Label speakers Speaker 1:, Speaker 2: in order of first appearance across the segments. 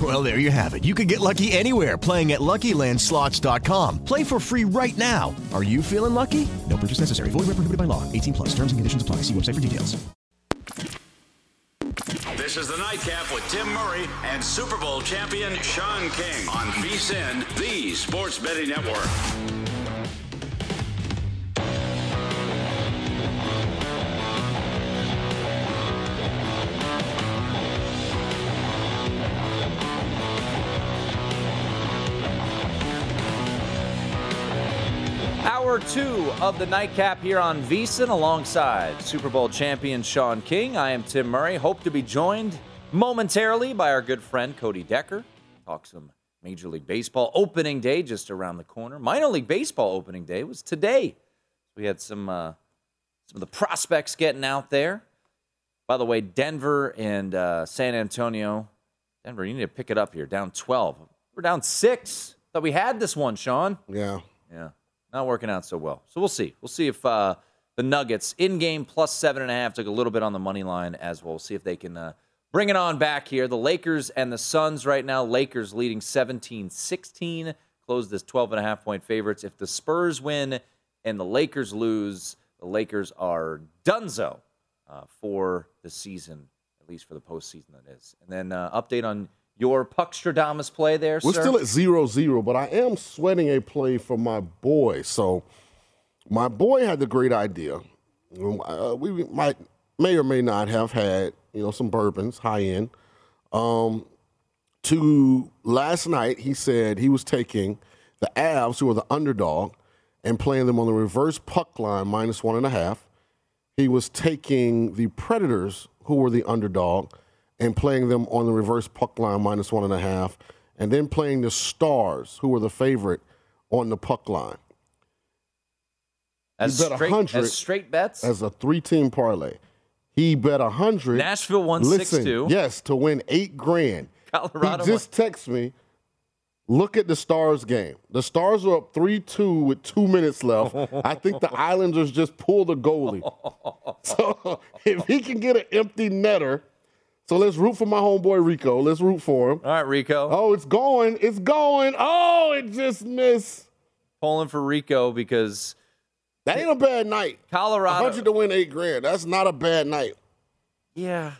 Speaker 1: Well, there you have it. You can get lucky anywhere playing at LuckyLandSlots.com. Play for free right now. Are you feeling lucky? No purchase necessary. Void where prohibited by law. 18 plus. Terms and conditions apply. See website for details.
Speaker 2: This is the Nightcap with Tim Murray and Super Bowl champion Sean King on VSIN, the Sports Betting Network.
Speaker 3: Hour two of the nightcap here on VSIN alongside Super Bowl champion Sean King. I am Tim Murray. Hope to be joined momentarily by our good friend Cody Decker. Talk some Major League Baseball opening day just around the corner. Minor League Baseball opening day was today. We had some uh, some of the prospects getting out there. By the way, Denver and uh, San Antonio. Denver, you need to pick it up here. Down 12. We're down six. Thought we had this one, Sean.
Speaker 4: Yeah.
Speaker 3: Yeah. Not working out so well. So we'll see. We'll see if uh, the Nuggets in game plus seven and a half took a little bit on the money line as well. We'll see if they can uh, bring it on back here. The Lakers and the Suns right now. Lakers leading 17 16, closed as 12 and a half point favorites. If the Spurs win and the Lakers lose, the Lakers are donezo uh, for the season, at least for the postseason, that is. And then uh, update on your Puckstradamus play there,
Speaker 4: We're
Speaker 3: sir.
Speaker 4: still at zero zero, but I am sweating a play for my boy. So my boy had the great idea. Uh, we might may or may not have had you know some bourbons, high end. Um, to last night, he said he was taking the Avs, who are the underdog, and playing them on the reverse puck line minus one and a half. He was taking the Predators, who were the underdog, and playing them on the reverse puck line minus one and a half, and then playing the Stars, who were the favorite, on the puck line.
Speaker 3: as,
Speaker 4: he bet
Speaker 3: straight,
Speaker 4: 100
Speaker 3: as straight bets.
Speaker 4: as a three-team parlay. He bet a hundred.
Speaker 3: Nashville won
Speaker 4: Listen,
Speaker 3: 6-2.
Speaker 4: yes, to win eight grand.
Speaker 3: Colorado
Speaker 4: He just texted me. Look at the Stars game. The Stars are up three two with two minutes left. I think the Islanders just pulled a goalie. So if he can get an empty netter, so let's root for my homeboy Rico. Let's root for him.
Speaker 3: All right, Rico.
Speaker 4: Oh, it's going. It's going. Oh, it just missed.
Speaker 3: Pulling for Rico because
Speaker 4: That ain't a bad night.
Speaker 3: Colorado.
Speaker 4: 100 to win eight grand. That's not a bad night.
Speaker 3: Yeah.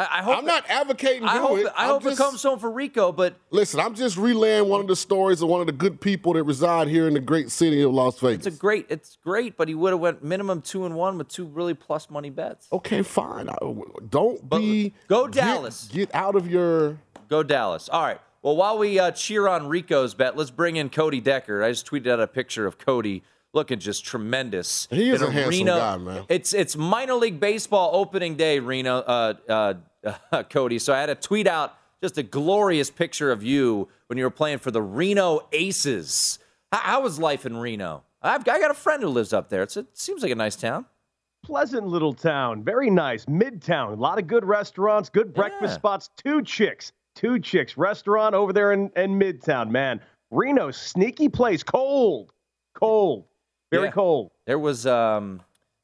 Speaker 3: I, I hope
Speaker 4: I'm not advocating
Speaker 3: I hope,
Speaker 4: it.
Speaker 3: I
Speaker 4: I'm
Speaker 3: hope
Speaker 4: just-
Speaker 3: it comes home for Rico, but
Speaker 4: Listen, I'm just relaying one of the stories of one of the good people that reside here in the great city of Las Vegas.
Speaker 3: it's a great it's great, but he would have went minimum two and one with two really plus money bets.
Speaker 4: okay, fine. I- Don't be.
Speaker 3: go Dallas.
Speaker 4: Get, out of your.
Speaker 3: Go Dallas. All right. Well, while we uh, cheer on Rico's bet, let's bring in Cody Decker. I just tweeted out a picture of Cody looking just tremendous.
Speaker 4: He is
Speaker 3: in
Speaker 4: a handsome
Speaker 3: Reno-
Speaker 4: guy, man.
Speaker 3: It's it's minor league baseball opening day, Reno, uh, uh, Cody. So I had to tweet out just a glorious picture of you when you were playing for the Reno Aces. How, how was life in Reno? I've I got a friend who lives up there. It's, it seems like a nice town.
Speaker 5: Pleasant little town, very nice, midtown. A lot of good restaurants, good breakfast
Speaker 3: Yeah.
Speaker 5: spots. Two chicks, two chicks restaurant over there in, in midtown. Man, Reno, sneaky place, cold, cold, very
Speaker 3: Yeah.
Speaker 5: cold.
Speaker 3: There was um,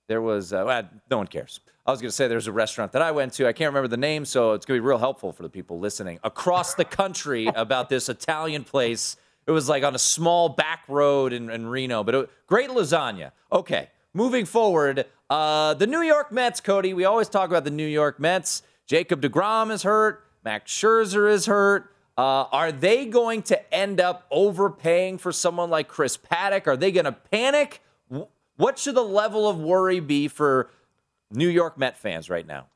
Speaker 3: there was uh, well, no one cares. I was going to say there's a restaurant that I went to. I can't remember the name, so it's going to be real helpful for the people listening across the country about this Italian place. It was like on a small back road in, in Reno, but it, great lasagna. Okay, moving forward, uh, the New York Mets, Cody. We always talk about the New York Mets. Jacob DeGrom is hurt. Max Scherzer is hurt. Uh, are they going to end up overpaying for someone like Chris Paddack? Are they going to panic? Wh- What should the level of worry be for New York Met fans right now?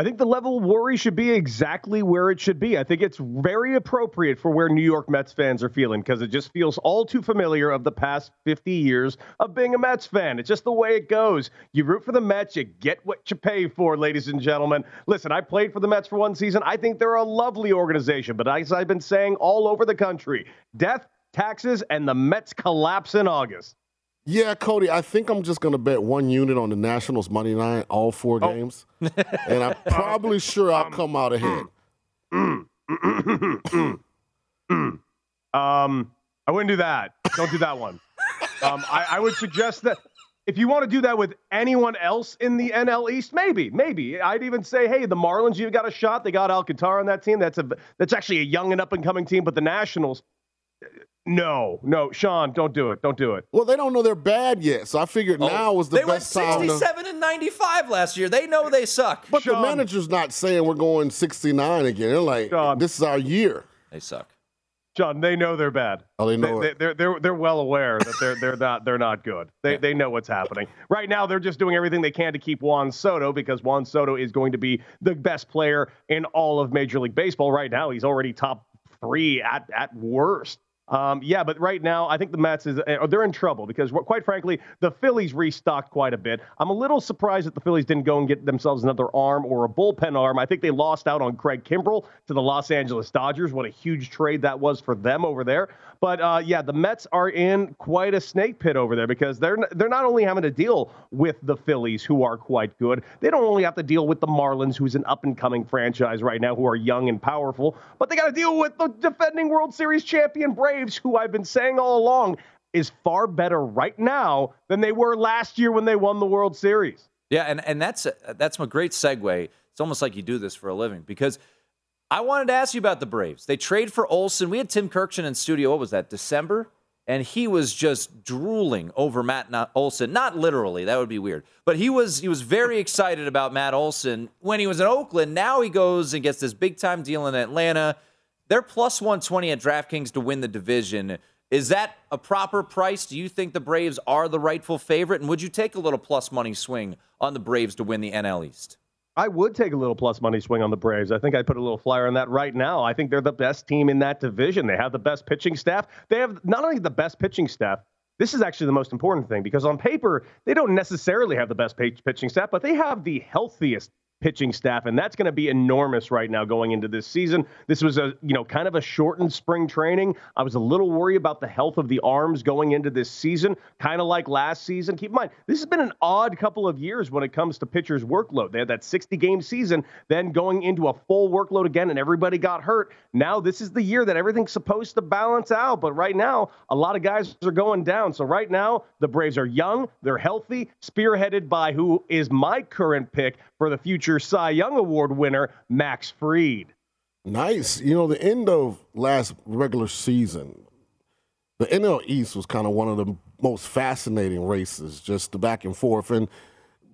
Speaker 5: I think the level of worry should be exactly where it should be. I think it's very appropriate for where New York Mets fans are feeling because it just feels all too familiar of the past 50 years of being a Mets fan. It's just the way it goes. You root for the Mets, you get what you pay for, ladies and gentlemen. Listen, I played for the Mets for one season. I think they're a lovely organization, but as I've been saying all over the country, death, taxes, and the Mets collapse in August.
Speaker 4: Yeah, Cody, I think I'm just going to bet one unit on the Nationals money line all four
Speaker 5: Oh.
Speaker 4: games. and I'm probably um, sure I'll um, come out ahead.
Speaker 5: Mm, mm, mm, um, I wouldn't do that. Don't do that one. Um, I, I would suggest that if you want to do that with anyone else in the NL East, maybe, maybe I'd even say, hey, the Marlins, you've got a shot. They got Alcantara on that team. That's a that's actually a young and up and coming team. But the Nationals, no, no, Sean, don't do it. Don't do it.
Speaker 4: Well, they don't know they're bad yet, so I figured oh. now was the
Speaker 3: Oh, they
Speaker 4: best
Speaker 3: went
Speaker 4: time to.
Speaker 3: 67 and 95 last year. They know they suck.
Speaker 4: But the manager's not saying we're going 69 again. They're like, this is our year.
Speaker 3: They suck.
Speaker 5: John, they know they're bad.
Speaker 4: Oh, they know
Speaker 5: they,
Speaker 4: it.
Speaker 5: They're they're they're well aware that they're they're not they're not good. They they know what's happening right now. They're just doing everything they can to keep Juan Soto because Juan Soto is going to be the best player in all of Major League Baseball right now. He's already top three at at worst. Um, yeah, but right now I think the Mets is uh, they're in trouble because quite frankly the Phillies restocked quite a bit. I'm a little surprised that the Phillies didn't go and get themselves another arm or a bullpen arm. I think they lost out on Craig Kimbrel to the Los Angeles Dodgers. What a huge trade that was for them over there. But uh, yeah, the Mets are in quite a snake pit over there because they're they're not only having to deal with the Phillies, who are quite good. They don't only have to deal with the Marlins, who's an up and coming franchise right now, who are young and powerful, but they got to deal with the defending World Series champion Braves, who I've been saying all along is far better right now than they were last year when they won the World Series.
Speaker 3: Yeah, and, and that's a, that's a great segue. It's almost like you do this for a living because I wanted to ask you about the Braves. They trade for Olson. We had Tim Kurkjian in studio. What was that? December, and he was just drooling over Matt Olson. Not literally, that would be weird, but he was he was very excited about Matt Olson when he was in Oakland. Now he goes and gets this big time deal in Atlanta. They're plus 120 at DraftKings to win the division. Is that a proper price? Do you think the Braves are the rightful favorite? And would you take a little plus money swing on the Braves to win the NL East?
Speaker 5: I would take a little plus money swing on the Braves. I think I'd put a little flyer on that right now. I think they're the best team in that division. They have the best pitching staff. They have not only the best pitching staff, this is actually the most important thing because on paper, they don't necessarily have the best pitch- pitching staff, but they have the healthiest pitching staff and that's going to be enormous right now going into this season. This was a, you know, kind of a shortened spring training. I was a little worried about the health of the arms going into this season, kind of like last season. Keep in mind, this has been an odd couple of years when it comes to pitchers' workload. They had that 60 game season, then going into a full workload again and everybody got hurt. Now this is the year that everything's supposed to balance out, but right now a lot of guys are going down. So right now the Braves are young, they're healthy, spearheaded by who is my current pick for the future Cy Young Award winner, Max Fried.
Speaker 4: Nice. You know, the end of last regular season, the NL East was kind of one of the most fascinating races, just the back and forth. And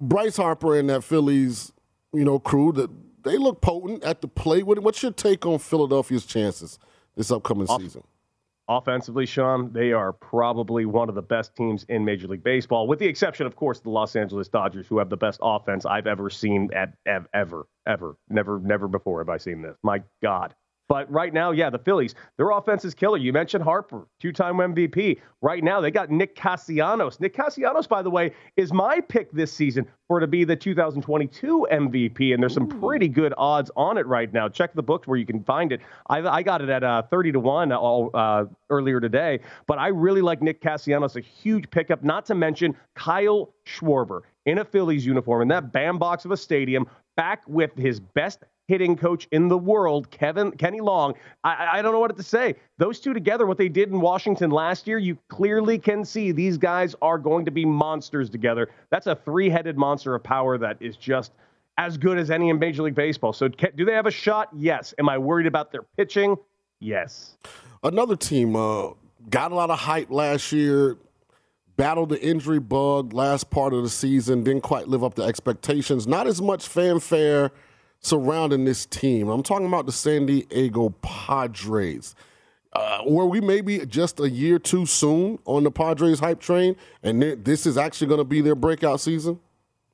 Speaker 4: Bryce Harper and that Phillies, you know, crew, that they look potent at the plate. What, what's your take on Philadelphia's chances this upcoming
Speaker 5: Off-
Speaker 4: season?
Speaker 5: Offensively, Sean, they are probably one of the best teams in Major League Baseball, with the exception, of course, the Los Angeles Dodgers, who have the best offense I've ever seen at ev- ever, ever, never, never before have I seen this. My God, But right now, yeah, the Phillies, their offense is killer. You mentioned Harper, two-time MVP. Right now, they got Nick Castellanos. Nick Castellanos, by the way, is my pick this season for to be the 2022 MVP, and there's some pretty good odds on it right now. Check the books where you can find it. I, I got it at uh, 30 to one all uh, earlier today, but I really like Nick Castellanos, a huge pickup. Not to mention Kyle Schwarber in a Phillies uniform in that bandbox of a stadium, back with his best hitting coach in the world, Kevin Kenny Long. I, I don't know what to say. Those two together, what they did in Washington last year, you clearly can see these guys are going to be monsters together. That's a three-headed monster of power that is just as good as any in Major League Baseball. So, do they have a shot? Yes. Am I worried about their pitching? Yes.
Speaker 4: Another team uh, got a lot of hype last year battled the injury bug last part of the season, didn't quite live up to expectations. Not as much fanfare surrounding this team. I'm talking about the San Diego Padres. Uh, were we maybe just a year too soon on the Padres hype train, and this is actually going to be their breakout season?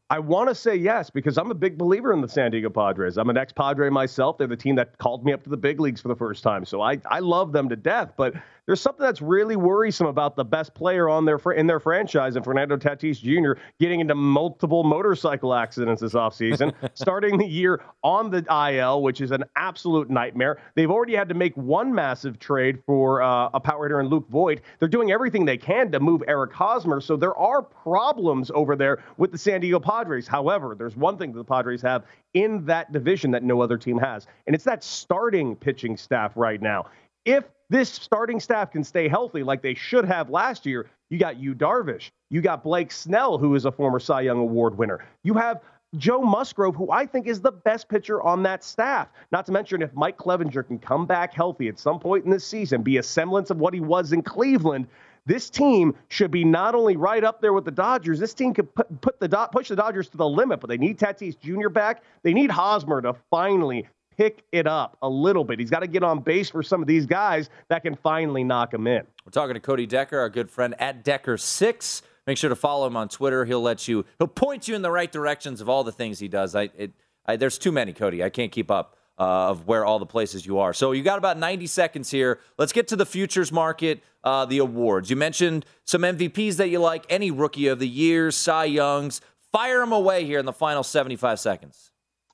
Speaker 5: I want to say yes because I'm a big believer in the San Diego Padres. I'm an ex Padre myself. They're the team that called me up to the big leagues for the first time. So I, I love them to death. But there's something that's really worrisome about the best player on their in their franchise and Fernando Tatis Jr. getting into multiple motorcycle accidents this offseason, starting the year on the IL, which is an absolute nightmare. They've already had to make one massive trade for uh, a power hitter in Luke Voit. They're doing everything they can to move Eric Hosmer, so there are problems over there with the San Diego Padres. However, there's one thing that the Padres have in that division that no other team has, and it's that starting pitching staff right now. If this starting staff can stay healthy like they should have last year, you got Yu Darvish, you got Blake Snell, who is a former Cy Young Award winner. You have Joe Musgrove, who I think is the best pitcher on that staff. Not to mention, if Mike Clevinger can come back healthy at some point in this season, be a semblance of what he was in Cleveland, this team should be not only right up there with the Dodgers. This team could put, put the push the Dodgers to the limit, but they need Tatis Jr. back. They need Hosmer to finally pick it up a little bit. He's got to get on base for some of these guys that can finally knock him in.
Speaker 3: We're talking to Cody Decker, our good friend at Decker6. Make sure to follow him on Twitter. He'll let you, he'll point you in the right directions of all the things he does. I, it, I there's too many, Cody. I can't keep up. Uh, of where all the places you are. So you got about 90 seconds here. Let's get to the futures market, uh, the awards. You mentioned some MVPs that you like, any rookie of the year, Cy Youngs. Fire them away here in the final 75 seconds.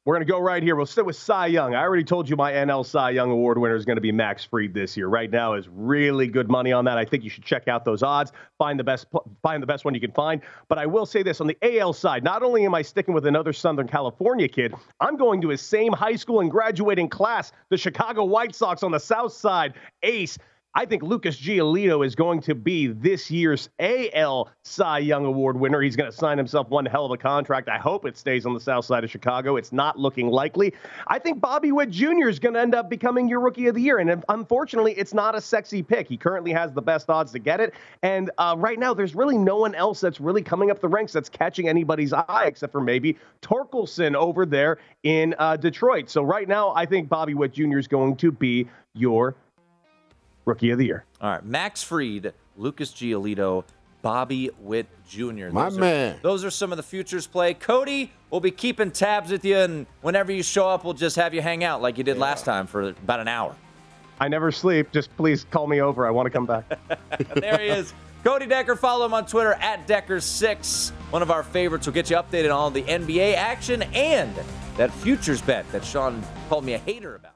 Speaker 5: We're going to go right here. We'll sit with Cy Young. I already told you my NL Cy Young Award winner is going to be Max Fried this year. Right now is really good money on that. I think you should check out those odds. Find the best find the best one you can find. But I will say this on the AL side, not only am I sticking with another Southern California kid, I'm going to his same high school and graduating class, the Chicago White Sox on the South Side. Ace I think Lucas Giolito is going to be this year's AL Cy Young Award winner. He's going to sign himself one hell of a contract. I hope it stays on the south side of Chicago. It's not looking likely. I think Bobby Witt Jr. is going to end up becoming your rookie of the year. And unfortunately, it's not a sexy pick. He currently has the best odds to get it. And uh, right now, there's really no one else that's really coming up the ranks that's catching anybody's eye except for maybe Torkelson over there in uh, Detroit. So right now, I think Bobby Witt Jr. is going to be your Rookie of the Year.
Speaker 3: All right, Max Fried, Lucas Giolito, Bobby Witt Jr.
Speaker 4: My
Speaker 3: those
Speaker 4: man.
Speaker 3: Those are some of the futures play. Cody, we'll be keeping tabs with you, and whenever you show up, we'll just have you hang out like you did yeah. last time for about an hour.
Speaker 5: I never sleep. Just please call me over. I want to come back.
Speaker 3: there he is. Cody Decker, follow him on Twitter at Decker6. One of our favorites will get you updated on all the NBA action and that futures bet that Sean called me a hater about.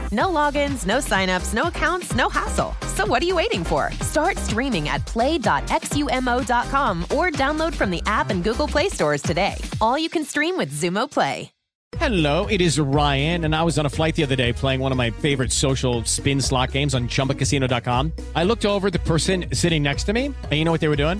Speaker 6: No logins, no signups, no accounts, no hassle. So what are you waiting for? Start streaming at play.xumo.com or download from the app and Google Play stores today. All you can stream with Xumo Play.
Speaker 7: Hello, it is Ryan, and I was on a flight the other day playing one of my favorite social spin slot games on chumbacasino.com. I looked over the person sitting next to me, and you know what they were doing?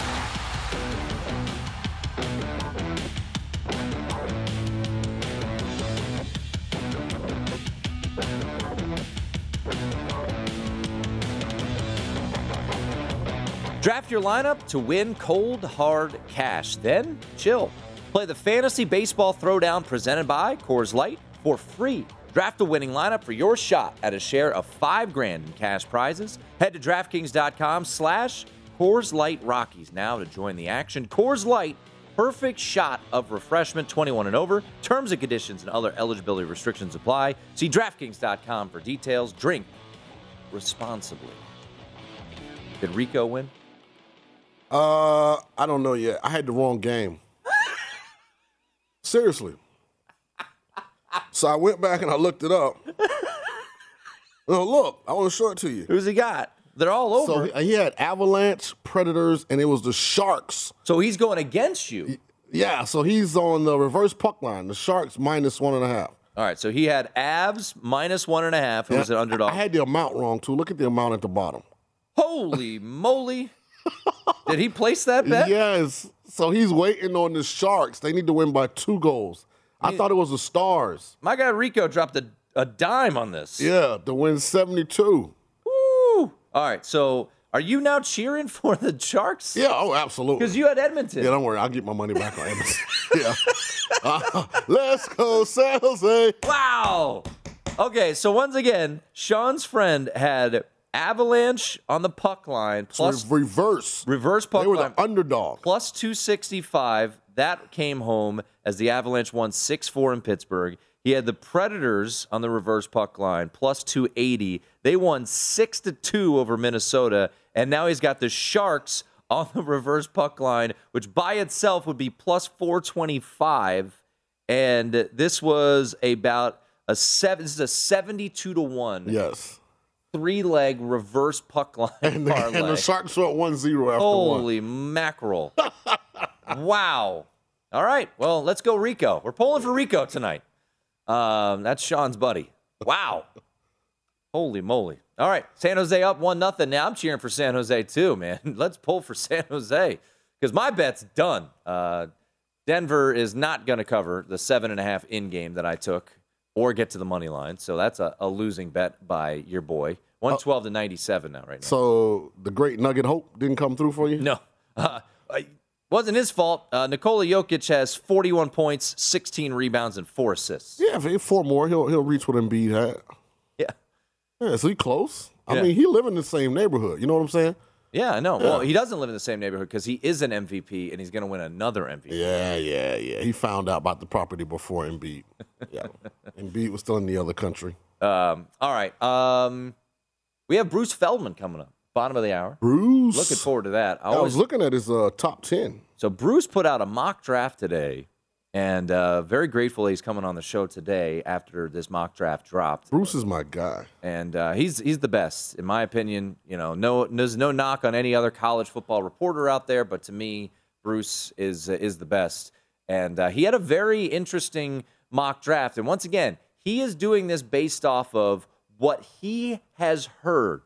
Speaker 3: Draft your lineup to win cold, hard cash. Then chill. Play the Fantasy Baseball Throwdown presented by Coors Light for free. Draft a winning lineup for your shot at a share of five grand in cash prizes. Head to DraftKings.com slash Coors Light Rockies now to join the action. Coors Light, perfect shot of refreshment, 21 and over. Terms and conditions and other eligibility restrictions apply. See DraftKings.com for details. Drink responsibly. Did Rico win?
Speaker 4: Uh, I don't know yet. I had the wrong game. Seriously. So I went back and I looked it up. No, look, I want to show it to you.
Speaker 3: Who's he got? They're all over.
Speaker 4: So he, had Avalanche, Predators, and it was the Sharks.
Speaker 3: So he's going against you.
Speaker 4: Yeah, so he's on the reverse puck line. The Sharks minus one and a half.
Speaker 3: All right, so he had Avs minus one and a half. Who was an underdog?
Speaker 4: I had the amount wrong too. Look at the amount at the bottom.
Speaker 3: Holy moly! Did he place that bet?
Speaker 4: Yes. So he's waiting on the Sharks. They need to win by two goals. I thought it was the Stars.
Speaker 3: My guy Rico dropped a, a dime on this.
Speaker 4: Yeah, to win 72.
Speaker 3: Woo! All right, so are you now cheering for the Sharks?
Speaker 4: Yeah, oh, absolutely.
Speaker 3: Because you had Edmonton.
Speaker 4: Yeah, don't worry. I'll get my money back on Edmonton. yeah. Uh, let's go, San Jose.
Speaker 3: Wow. Okay, so once again, Sean's friend had Avalanche on the puck line plus
Speaker 4: so reverse.
Speaker 3: Reverse puck
Speaker 4: They were
Speaker 3: line.
Speaker 4: the underdog.
Speaker 3: Plus 265. That came home as the Avalanche won 6 4 in Pittsburgh. He had the Predators on the reverse puck line plus 280. They won 6 to 2 over Minnesota. And now he's got the Sharks on the reverse puck line, which by itself would be plus 425. And this was about a seven. This is a 72 to 1
Speaker 4: Yes.
Speaker 3: Three leg reverse puck line
Speaker 4: And the,
Speaker 3: parlay.
Speaker 4: and the Sharks went 1 0 after one.
Speaker 3: Holy mackerel. wow. All right. Well, let's go Rico. We're pulling for Rico tonight. Um, that's Sean's buddy. Wow. Holy moly. All right. San Jose up 1 nothing. Now I'm cheering for San Jose too, man. Let's pull for San Jose because my bet's done. Uh, Denver is not going to cover the seven and a half in game that I took or get to the money line. So that's a, a losing bet by your boy. 112 to 97 now, right now.
Speaker 4: So the great Nugget Hope didn't come through for you?
Speaker 3: No. Uh, wasn't his fault. Uh, Nikola Jokic has 41 points, 16 rebounds, and four assists.
Speaker 4: Yeah, if he four more, he'll he'll reach what Embiid had.
Speaker 3: Yeah.
Speaker 4: Yeah, so he close. I
Speaker 3: Yeah.
Speaker 4: mean, he live in the same neighborhood. You know what I'm saying?
Speaker 3: Yeah, I know.
Speaker 4: Yeah.
Speaker 3: Well, he doesn't live in the same neighborhood because he is an MVP and he's going to win another MVP.
Speaker 4: Yeah, yeah, yeah. He found out about the property before Embiid. Yeah, Embiid was still in the other country.
Speaker 3: Um, all right. Um, we have Bruce Feldman coming up, bottom of the hour.
Speaker 4: Bruce,
Speaker 3: Looking forward to that. I
Speaker 4: I was looking at his uh, top ten.
Speaker 3: so Bruce put out a mock draft today, and uh, very grateful he's coming on the show today after this mock draft dropped.
Speaker 4: Bruce is my guy.
Speaker 3: and uh, he's he's the best in my opinion. You know, no there's no knock on any other college football reporter out there, but to me, Bruce is is the best. And uh, he had a very interesting mock draft. And once again, he is doing this based off of what he has heard.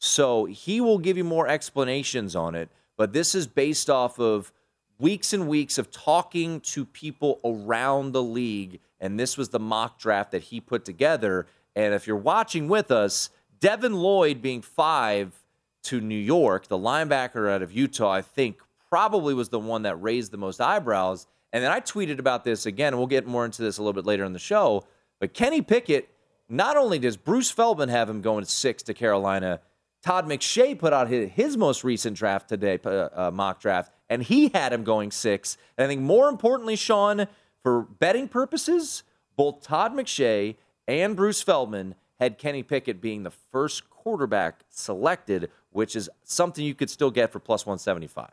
Speaker 3: So he will give you more explanations on it. But this is based off of weeks and weeks of talking to people around the league. And this was the mock draft that he put together. And if you're watching with us, Devin Lloyd being five to New York, the linebacker out of Utah, I think probably was the one that raised the most eyebrows. And then I tweeted about this again, we'll get more into this a little bit later in the show. But Kenny Pickett, not only does Bruce Feldman have him going six to Carolina, Todd McShay put out his, his most recent draft today, uh, uh, mock draft, and he had him going six. And I think more importantly, Sean, for betting purposes, both Todd McShay and Bruce Feldman had Kenny Pickett being the first quarterback selected, which is something you could still get for plus 175.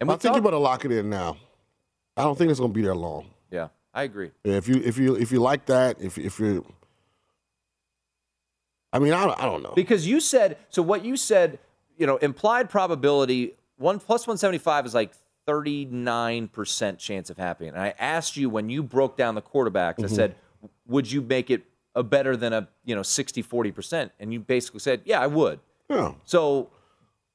Speaker 3: And
Speaker 4: I
Speaker 3: we
Speaker 4: think you
Speaker 3: talk-
Speaker 4: better lock it in now. I don't think it's going to be there long.
Speaker 3: Yeah, I agree.
Speaker 4: Yeah, If you if you if you like that, if if you, I mean, I don't, I don't know.
Speaker 3: Because you said so. What you said, you know, implied probability one plus one seventy five is like thirty nine percent chance of happening. And I asked you when you broke down the quarterbacks, I
Speaker 4: Mhm.
Speaker 3: said, would you make it a better than a you know 60 40 percent? And you basically said, yeah, I would.
Speaker 4: Yeah.
Speaker 3: So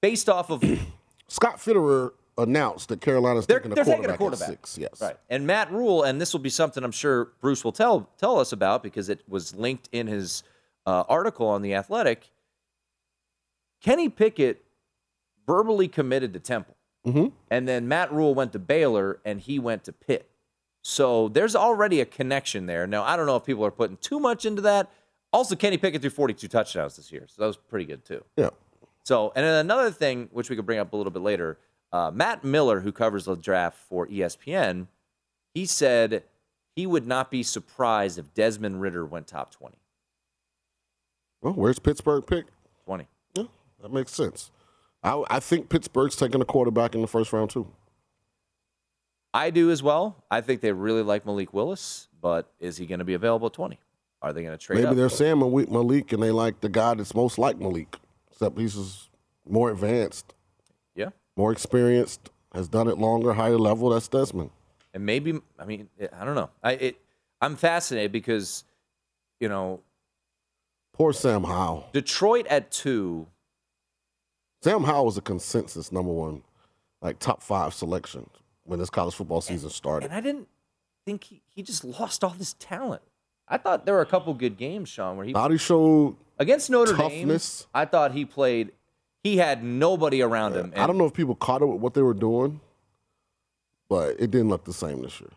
Speaker 3: based off of
Speaker 4: Scott Fitterer announced that Carolina's
Speaker 3: they're,
Speaker 4: taking a
Speaker 3: they're
Speaker 4: quarterback,
Speaker 3: taking a quarterback.
Speaker 4: at six. Yes.
Speaker 3: Right. And Matt Rhule, and this will be something I'm sure Bruce will tell tell us about because it was linked in his uh, article on the Athletic. Kenny Pickett verbally committed to Temple,
Speaker 4: mm-hmm.
Speaker 3: and then Matt Rhule went to Baylor, and he went to Pitt. So there's already a connection there. Now I don't know if people are putting too much into that. Also, Kenny Pickett threw 42 touchdowns this year, so that was pretty good too.
Speaker 4: Yeah.
Speaker 3: So, and then another thing, which we could bring up a little bit later, uh, Matt Miller, who covers the draft for ESPN, he said he would not be surprised if Desmond Ridder went top 20.
Speaker 4: Well, where's Pittsburgh pick?
Speaker 3: 20.
Speaker 4: Yeah, that makes sense. I, I think Pittsburgh's taking a quarterback in the first round too.
Speaker 3: I do as well. I think they really like Malik Willis, but is he going to be available at 20? Are they going to trade
Speaker 4: Maybe
Speaker 3: up?
Speaker 4: they're saying Malik, Malik, and they like the guy that's most like Malik, except he's more advanced,
Speaker 3: Yeah.
Speaker 4: more experienced, has done it longer, higher level. That's Desmond.
Speaker 3: And maybe, I mean, I don't know. I, it, I'm fascinated because, you know,
Speaker 4: Poor Sam Howell.
Speaker 3: Detroit at two.
Speaker 4: Sam Howell was a consensus number one, like top five selection when this college football season started.
Speaker 3: And I didn't think he, he just lost all this talent. I thought there were a couple good games, Sean, where he
Speaker 4: he showed
Speaker 3: against Notre
Speaker 4: toughness.
Speaker 3: Dame. I thought he played. He had nobody around him.
Speaker 4: I don't know if people caught it with what they were doing, but it didn't look the same this year.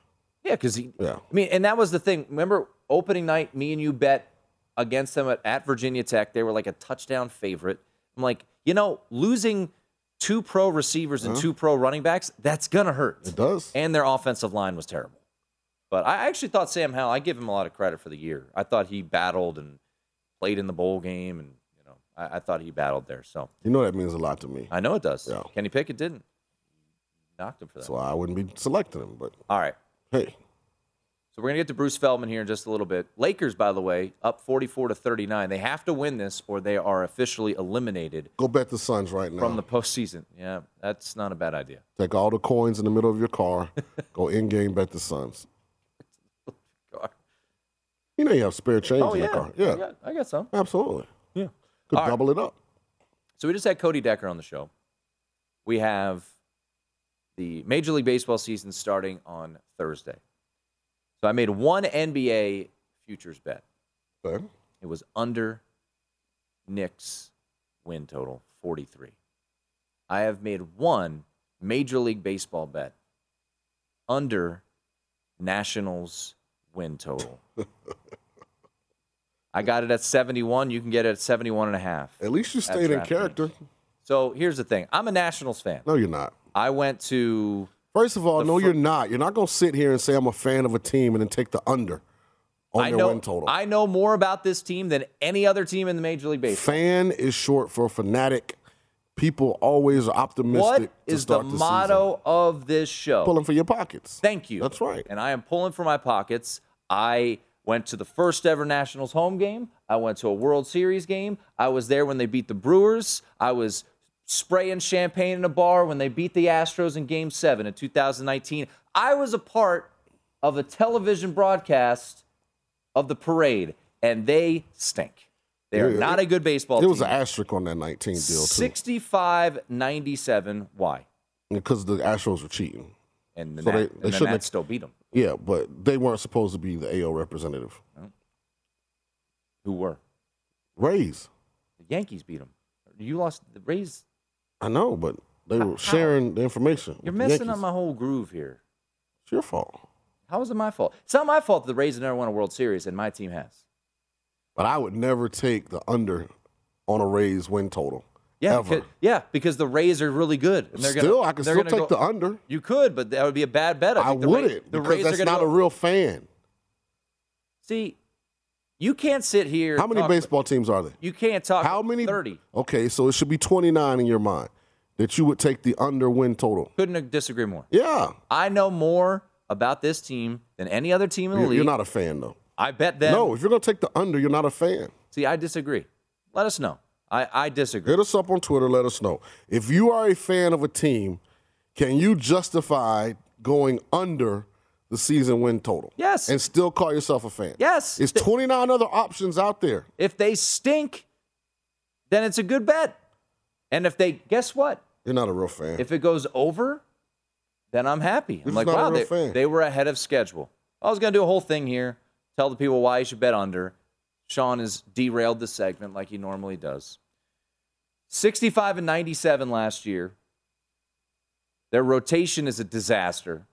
Speaker 3: Yeah, because he.
Speaker 4: Yeah.
Speaker 3: I mean, and that was the thing. Remember opening night, me and you bet against them at, at Virginia Tech. They were like a touchdown favorite. I'm like, you know, losing two pro receivers and
Speaker 4: Huh?
Speaker 3: two pro running backs, that's gonna hurt.
Speaker 4: It does.
Speaker 3: And their offensive line was terrible. But I actually thought Sam Howell, I give him a lot of credit for the year. I thought he battled and played in the bowl game, and you know, I, I thought he battled there. So
Speaker 4: You know that means a lot to me.
Speaker 3: I know it does.
Speaker 4: Yeah.
Speaker 3: Kenny Pickett didn't. Knocked him for that.
Speaker 4: So I wouldn't be selecting him. But
Speaker 3: All right.
Speaker 4: hey,
Speaker 3: So we're gonna get to Bruce Feldman here in just a little bit. Lakers, by the way, up 44 to 39. They have to win this, or they are officially eliminated
Speaker 4: go bet the Suns right now.
Speaker 3: from the postseason. Yeah, that's not a bad idea.
Speaker 4: Take all the coins in the middle of your car, go in game, bet the Suns. You know you have spare change
Speaker 3: oh
Speaker 4: in
Speaker 3: yeah,
Speaker 4: the car.
Speaker 3: I
Speaker 4: Yeah,
Speaker 3: got, I got some.
Speaker 4: absolutely.
Speaker 3: Yeah.
Speaker 4: Could
Speaker 3: All right.
Speaker 4: double it up.
Speaker 3: So we just had Cody Decker on the show. We have the Major League Baseball season starting on Thursday. So I made one NBA futures bet.
Speaker 4: Okay.
Speaker 3: It was under Knicks win total 43. I have made one Major League Baseball bet under Nationals win total. I got it at 71. You can get it at 71 and a half.
Speaker 4: At least you stayed in character.
Speaker 3: So here's the thing. I'm a Nationals fan.
Speaker 4: No, you're not.
Speaker 3: I went to
Speaker 4: First of all,
Speaker 3: The
Speaker 4: no, you're not. You're not going to sit here and say I'm a fan of a team and then take the under on
Speaker 3: I
Speaker 4: their
Speaker 3: know
Speaker 4: win total.
Speaker 3: I know more about this team than any other team in the Major League Baseball.
Speaker 4: Fan is short for fanatic. People always are optimistic.
Speaker 3: What is the
Speaker 4: the
Speaker 3: motto of this show?
Speaker 4: Pulling for your pockets.
Speaker 3: Thank you.
Speaker 4: That's right.
Speaker 3: And I am pulling for my pockets. I went to the first ever Nationals home game. I went to a World Series game. I was there when they beat the Brewers. I was spraying champagne in a bar when they beat the Astros in game seven in 2019. I was a part of a television broadcast of the parade, and they stink. They are
Speaker 4: Yeah,
Speaker 3: not
Speaker 4: it-
Speaker 3: a good baseball team.
Speaker 4: There
Speaker 3: team.
Speaker 4: was an asterisk on that 19 deal, too.
Speaker 3: 65 97. Why?
Speaker 4: Because the Astros were cheating.
Speaker 3: And the,
Speaker 4: So
Speaker 3: Nat,
Speaker 4: they- they
Speaker 3: the
Speaker 4: shouldn't
Speaker 3: Nats
Speaker 4: have-
Speaker 3: still beat them.
Speaker 4: Yeah, but they weren't supposed to be the AO representative. Oh.
Speaker 3: Who were?
Speaker 4: Rays.
Speaker 3: The Yankees beat them. You lost the Rays.
Speaker 4: I know, but they were sharing the information.
Speaker 3: You're
Speaker 4: with the
Speaker 3: messing up my whole groove here.
Speaker 4: It's your fault.
Speaker 3: How is it my fault? It's not my fault that the Rays have never won a World Series and my team has.
Speaker 4: But I would never take the under on a Rays win total.
Speaker 3: Yeah,
Speaker 4: Ever.
Speaker 3: because, yeah, because the Rays are really good. And they're
Speaker 4: Still,
Speaker 3: gonna,
Speaker 4: I could still take
Speaker 3: go-
Speaker 4: the under.
Speaker 3: You could, but that would be a bad bet. I,
Speaker 4: I
Speaker 3: the
Speaker 4: wouldn't
Speaker 3: the
Speaker 4: because
Speaker 3: Rays
Speaker 4: that's
Speaker 3: are
Speaker 4: not
Speaker 3: go-
Speaker 4: a real fan.
Speaker 3: See, you can't sit here.
Speaker 4: How many
Speaker 3: talk-
Speaker 4: baseball teams are there?
Speaker 3: You can't talk.
Speaker 4: How many?
Speaker 3: Thirty.
Speaker 4: Okay, so it should be 29 in your mind that you would take the under win total.
Speaker 3: Couldn't disagree more.
Speaker 4: Yeah.
Speaker 3: I know more about this team than any other team in the
Speaker 4: You're,
Speaker 3: league.
Speaker 4: you're not a fan, though.
Speaker 3: I bet them.
Speaker 4: No, if you're going to take the under, you're not a fan.
Speaker 3: See, I disagree. Let us know. I, I disagree.
Speaker 4: Hit us up on Twitter. Let us know. If you are a fan of a team, can you justify going under the season win total?
Speaker 3: Yes.
Speaker 4: And still call yourself a fan?
Speaker 3: Yes.
Speaker 4: It's 29 other options out there.
Speaker 3: If they stink, then it's a good bet. And if they, guess what?
Speaker 4: You're not a real fan.
Speaker 3: If it goes over, then I'm happy. I'm
Speaker 4: You're
Speaker 3: like,
Speaker 4: just not a
Speaker 3: wow, they, they were ahead of schedule. I was going to do a whole thing here, tell the people why you should bet under. Sean has derailed the segment like he normally does. 65 and 97 last year. Their rotation is a disaster.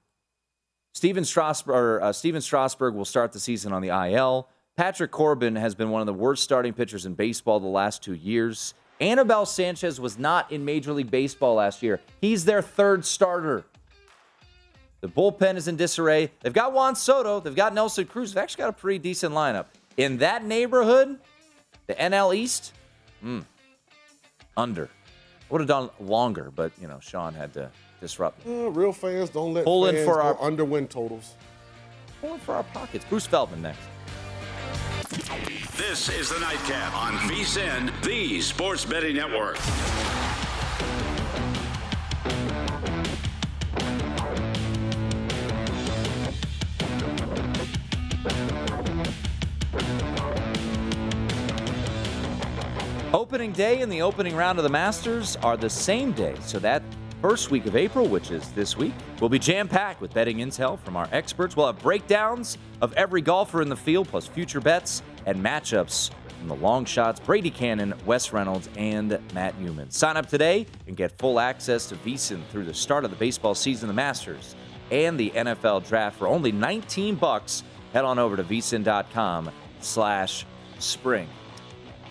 Speaker 3: Stephen Strasburg, or, uh, Stephen Strasburg will start the season on the IL. Patrick Corbin has been one of the worst starting pitchers in baseball the last two years. Anibal Sanchez was not in Major League Baseball last year. He's their third starter. The bullpen is in disarray. They've got Juan Soto. They've got Nelson Cruz. They've actually got a pretty decent lineup. In that neighborhood, the NL East, hmm, under. Would have done longer, but you know Sean had to disrupt.
Speaker 4: Uh, real fans don't let
Speaker 3: Pull in
Speaker 4: fans
Speaker 3: for our-
Speaker 4: under win totals.
Speaker 3: Pulling for our pockets. Bruce Feldman next.
Speaker 2: This is the Nightcap on VSIN, the Sports Betting Network.
Speaker 3: Opening day and the opening round of the Masters are the same day, so that first week of April, which is this week, will be jam packed with betting intel from our experts. We'll have breakdowns of every golfer in the field, plus future bets and matchups from the long shots Brady Kannon, Wes Reynolds, and Matt Newman. Sign up today and get full access to VSIN through the start of the baseball season, the Masters, and the NFL Draft for only 19 bucks. Head on over to vsin.com slash spring.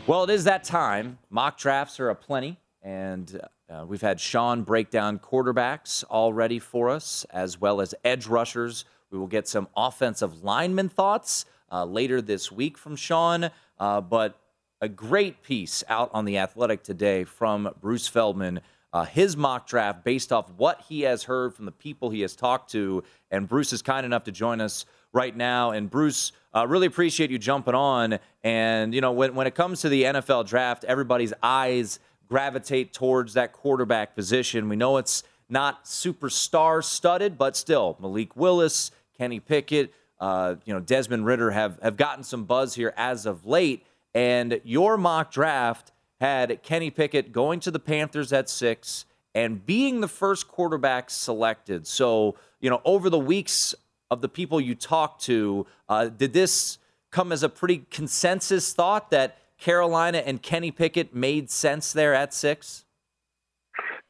Speaker 3: Well, it is that time. Mock drafts are aplenty, and uh, we've had Sean break down quarterbacks already for us, as well as edge rushers. We will get some offensive lineman thoughts uh, later this week from Sean, uh, but a great piece out on The Athletic today from Bruce Feldman. Uh, his mock draft based off what he has heard from the people he has talked to. And Bruce is kind enough to join us right now. And Bruce, uh, really appreciate you jumping on. And, you know, when, when it comes to the NFL draft, everybody's eyes gravitate towards that quarterback position. We know it's not superstar studded, but still, Malik Willis, Kenny Pickett, uh, you know, Desmond Ridder have, have gotten some buzz here as of late. And your mock draft had Kenny Pickett going to the Panthers at six and being the first quarterback selected. So, you know, over the weeks of the people you talked to, uh, did this come as a pretty consensus thought that Carolina and Kenny Pickett made sense there at six?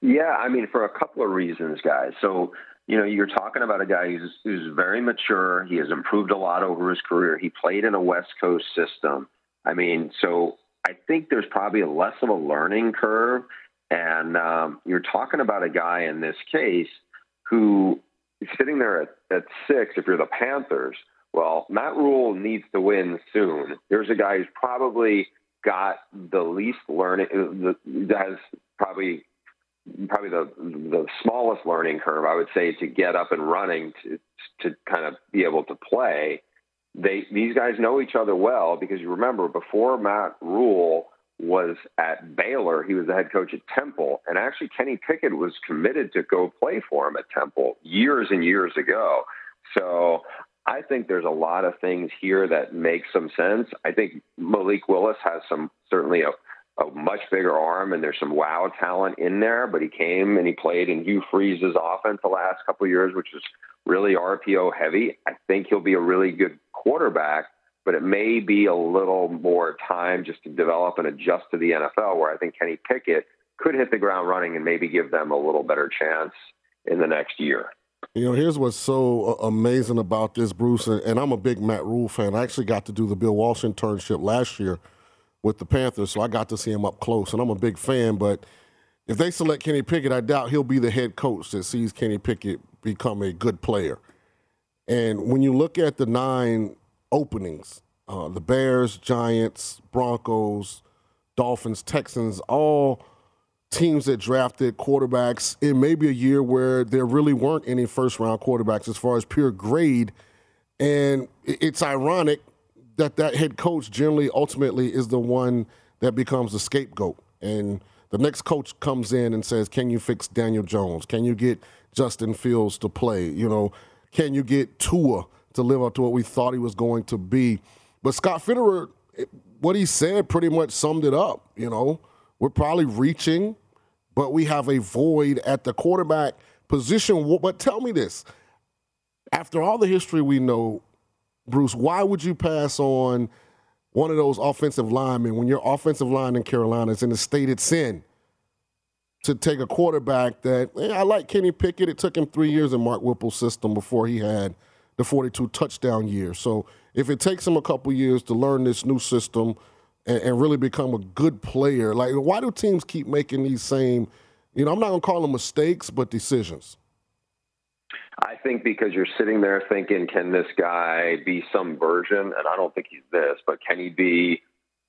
Speaker 8: Yeah, I mean, for a couple of reasons, guys. So, you know, you're talking about a guy who's, who's very mature. He has improved a lot over his career. He played in a West Coast system. I mean, so I think there's probably less of a learning curve. And um, you're talking about a guy in this case who is sitting there at, at six. If you're the Panthers, well, Matt Rhule needs to win soon. There's a guy who's probably got the least learning, uh, that has probably probably the the smallest learning curve, I would say, to get up and running to to kind of be able to play. They these guys know each other well because you remember before Matt Rhule was at Baylor, he was the head coach at Temple, and actually Kenny Pickett was committed to go play for him at Temple years and years ago. So I think there's a lot of things here that make some sense. I think Malik Willis has some certainly a a much bigger arm and there's some wow talent in there, but he came and he played in Hugh Freeze's offense the last couple of years, which is really RPO heavy. I think he'll be a really good quarterback, but it may be a little more time just to develop and adjust to the NFL. Where I think Kenny Pickett could hit the ground running and maybe give them a little better chance in the next year.
Speaker 4: You know, here's what's so uh, amazing about this, Bruce, and I'm a big Matt Rhule fan. I actually got to do the Bill Walsh internship last year with the Panthers, so I got to see him up close, and I'm a big fan. But if they select Kenny Pickett, I doubt he'll be the head coach that sees Kenny Pickett become a good player. And when you look at the nine openings, uh, the Bears, Giants, Broncos, Dolphins, Texans, all teams that drafted quarterbacks in maybe a year where there really weren't any first round quarterbacks as far as pure grade. And it's ironic that that head coach generally ultimately is the one that becomes the scapegoat. And the next coach comes in and says, Can you fix Daniel Jones? Can you get Justin Fields to play? You know, can you get Tua to live up to what we thought he was going to be? But Scott Fitterer, what he said pretty much summed it up. You know, we're probably reaching but we have a void at the quarterback position. But tell me this after all the history we know, Bruce, why would you pass on one of those offensive linemen when your offensive line in Carolina is in a state it's in to take a quarterback that eh, I like Kenny Pickett. It took him three years in Mark Whipple's system before he had the 42 touchdown year. So if it takes him a couple years to learn this new system – and, and, really become a good player? Like, why do teams keep making these same, you know, I'm not to call them mistakes, but decisions?
Speaker 8: I think because you're sitting there thinking, can this guy be some version? And I don't think he's this, but can he be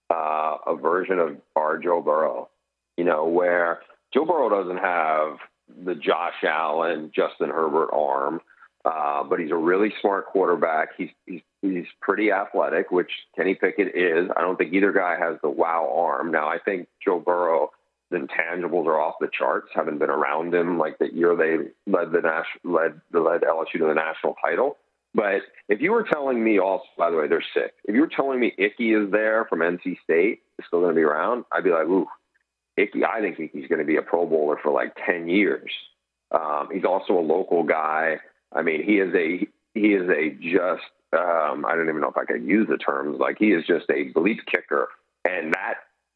Speaker 8: uh, a version of our Joe Burrow? You know, where Joe Burrow doesn't have the Josh Allen, Justin Herbert arm, uh, but he's a really smart quarterback. He's, he's He's pretty athletic, which Kenny Pickett is. I don't think either guy has the wow arm. Now, I think Joe Burrow, intangibles are off the charts. Haven't been around him like the year they led the national led led LSU to the national title. But if you were telling me also, by the way, they're sick. If you were telling me Ickey is there from NC State, is still going to be around, I'd be like, ooh, Ickey. I think Ickey's going to be a Pro Bowler for like ten years. Um, he's also a local guy. I mean, he is a he is a just um, I don't even know if I could use the terms. Like he is just a bleep kicker, and that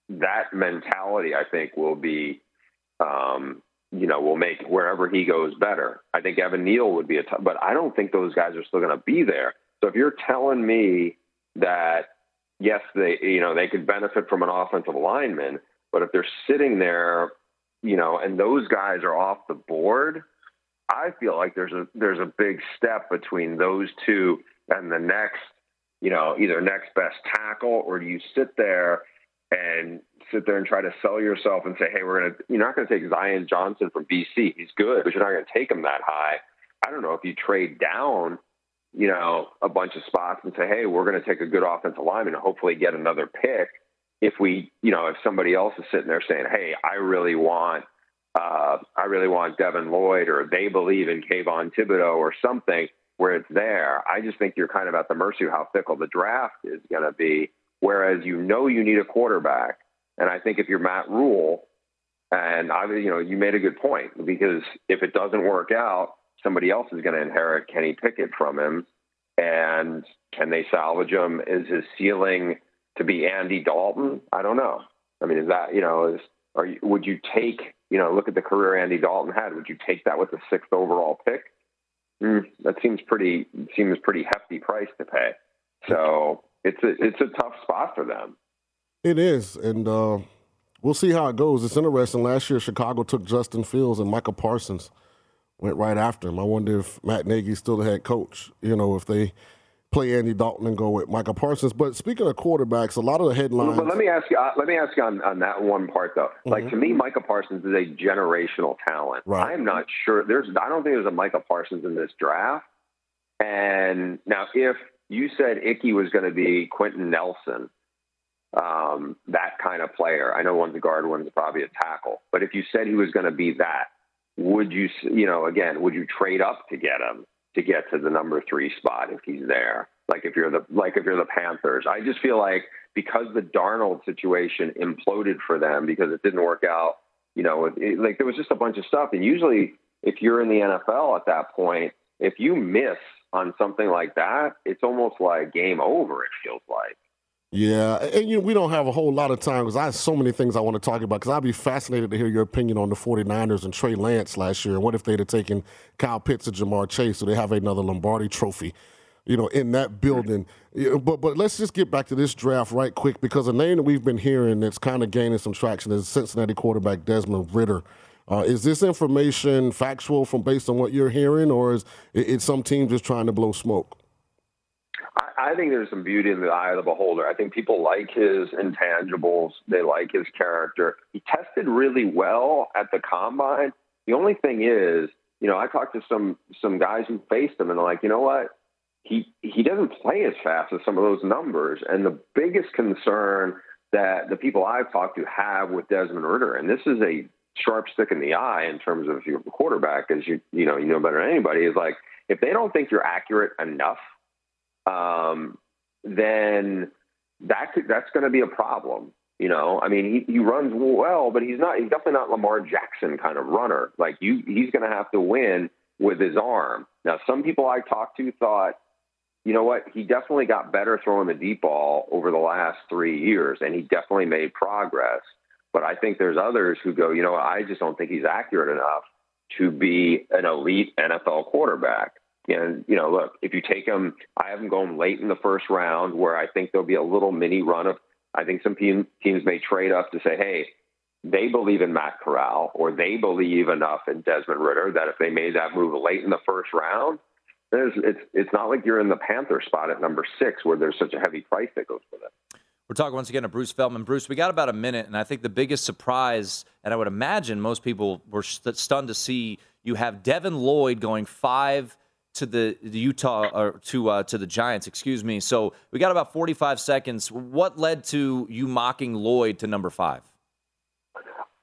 Speaker 8: that mentality, I think, will be, um, you know, will make wherever he goes better. I think Evan Neal would be a, t- but I don't think those guys are still going to be there. So if you're telling me that yes, they you know they could benefit from an offensive lineman, but if they're sitting there, you know, and those guys are off the board, I feel like there's a there's a big step between those two and the next, you know, either next best tackle, or do you sit there and sit there and try to sell yourself and say, hey, we're going to, you're not going to take Zion Johnson from BC. He's good, but you're not going to take him that high. I don't know if you trade down, you know, a bunch of spots and say, hey, we're going to take a good offensive lineman and hopefully get another pick. If we, you know, if somebody else is sitting there saying, hey, I really want, uh, I really want Devin Lloyd, or they believe in Kayvon Thibodeaux or something, where it's there. I just think you're kind of at the mercy of how fickle the draft is going to be. Whereas you know you need a quarterback, and I think if you're Matt Rhule, and I, you know, you made a good point because if it doesn't work out, somebody else is going to inherit Kenny Pickett from him, and can they salvage him? Is his ceiling to be Andy Dalton? I don't know. I mean, is that you know, is are you, would you take you know, look at the career Andy Dalton had? Would you take that with the sixth overall pick? mm, that seems pretty seems pretty hefty price to pay. So it's a it's a tough spot for them.
Speaker 4: It is, and uh, we'll see how it goes. It's interesting. Last year, Chicago took Justin Fields and Micah Parsons went right after him. I wonder if Matt Nagy's still the head coach. You know, if they play Andy Dalton and go with Micah Parsons. But speaking of quarterbacks, a lot of the headlines.
Speaker 8: But let me ask you. Uh, let me ask you on, on that one part though. Mm-hmm. Like to me, Micah Parsons is a generational talent. Right. I am not sure. There's. I don't think there's a Micah Parsons in this draft. And now, if you said Ickey was going to be Quenton Nelson, um, that kind of player. I know one's a guard, one's probably a tackle. But if you said he was going to be that, would you? You know, again, would you trade up to get him? to get to the number three spot if he's there. Like if you're the like if you're the Panthers, I just feel like because the Darnold situation imploded for them because it didn't work out. You know, it, like there was just a bunch of stuff, and usually if you're in the NFL at that point, if you miss on something like that, it's almost like game over. It feels like.
Speaker 4: Yeah, and you know, we don't have a whole lot of time because I have so many things I want to talk about. Because I'd be fascinated to hear your opinion on the 49ers and Trey Lance last year. And what if they'd have taken Kyle Pitts and Ja'Marr Chase so they have another Lombardi trophy, you know, in that building? But but let's just get back to this draft right quick because a name that we've been hearing that's kind of gaining some traction is Cincinnati quarterback Desmond Ridder. Uh, is this information factual from based on what you're hearing, or is it, it's some team just trying to blow smoke?
Speaker 8: I, I think there's some beauty in the eye of the beholder. I think people like his intangibles. They like his character. He tested really well at the combine. The only thing is, you know, I talked to some some guys who faced him, and they're like, you know what? He he doesn't play as fast as some of those numbers. And the biggest concern that the people I've talked to have with Desmond Ridder, and this is a sharp stick in the eye in terms of your quarterback, as you you know you know better than anybody, is like if they don't think you're accurate enough um, then that could, that's going to be a problem. You know, I mean, he, he runs well, but he's not. He's definitely not Lamar Jackson kind of runner. Like you, he's going to have to win with his arm. Now, some people I talked to thought, you know what, he definitely got better throwing the deep ball over the last three years, and he definitely made progress. But I think there's others who go, you know, I just don't think he's accurate enough to be an elite NFL quarterback. And, you know, look, if you take him, I have him going late in the first round where I think there'll be a little mini run of, I think some team, teams may trade up to say, hey, they believe in Matt Corral or they believe enough in Desmond Ridder that if they made that move late in the first round, it's, it's not like you're in the Panther spot at number six where there's such a heavy price that goes with it.
Speaker 3: We're talking once again to Bruce Feldman. Bruce, we got about a minute, and I think the biggest surprise, and I would imagine most people were stunned to see you have Devin Lloyd going five to the, the Utah or to uh, to the Giants, excuse me. So we got about 45 seconds. What led to you mocking Lloyd to number five?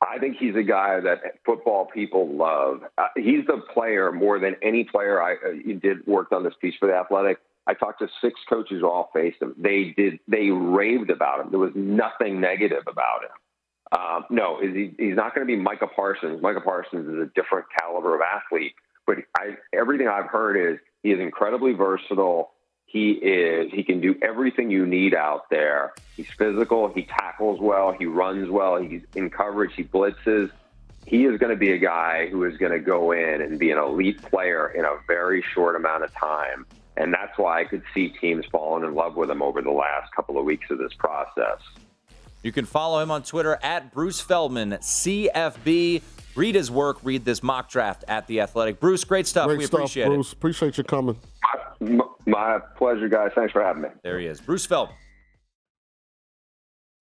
Speaker 8: I think he's a guy that football people love. Uh, he's the player more than any player I uh, did worked on this piece for the Athletic. I talked to six coaches who all faced him. They did. They raved about him. There was nothing negative about him. Um, no, he, he's not going to be Micah Parsons. Micah Parsons is a different caliber of athlete. But I, everything I've heard is he is incredibly versatile. He is he can do everything you need out there. He's physical. He tackles well. He runs well. He's in coverage. He blitzes. He is going to be a guy who is going to go in and be an elite player in a very short amount of time. And that's why I could see teams falling in love with him over the last couple of weeks of this process.
Speaker 3: You can follow him on Twitter at Bruce Feldman, CFB. Read his work, read this mock draft at The Athletic. Bruce, great stuff.
Speaker 4: Great
Speaker 3: we
Speaker 4: stuff,
Speaker 3: appreciate
Speaker 4: Bruce.
Speaker 3: it.
Speaker 4: Bruce, appreciate you coming.
Speaker 8: My, my pleasure, guys. Thanks for having me.
Speaker 3: There he is. Bruce Feldman.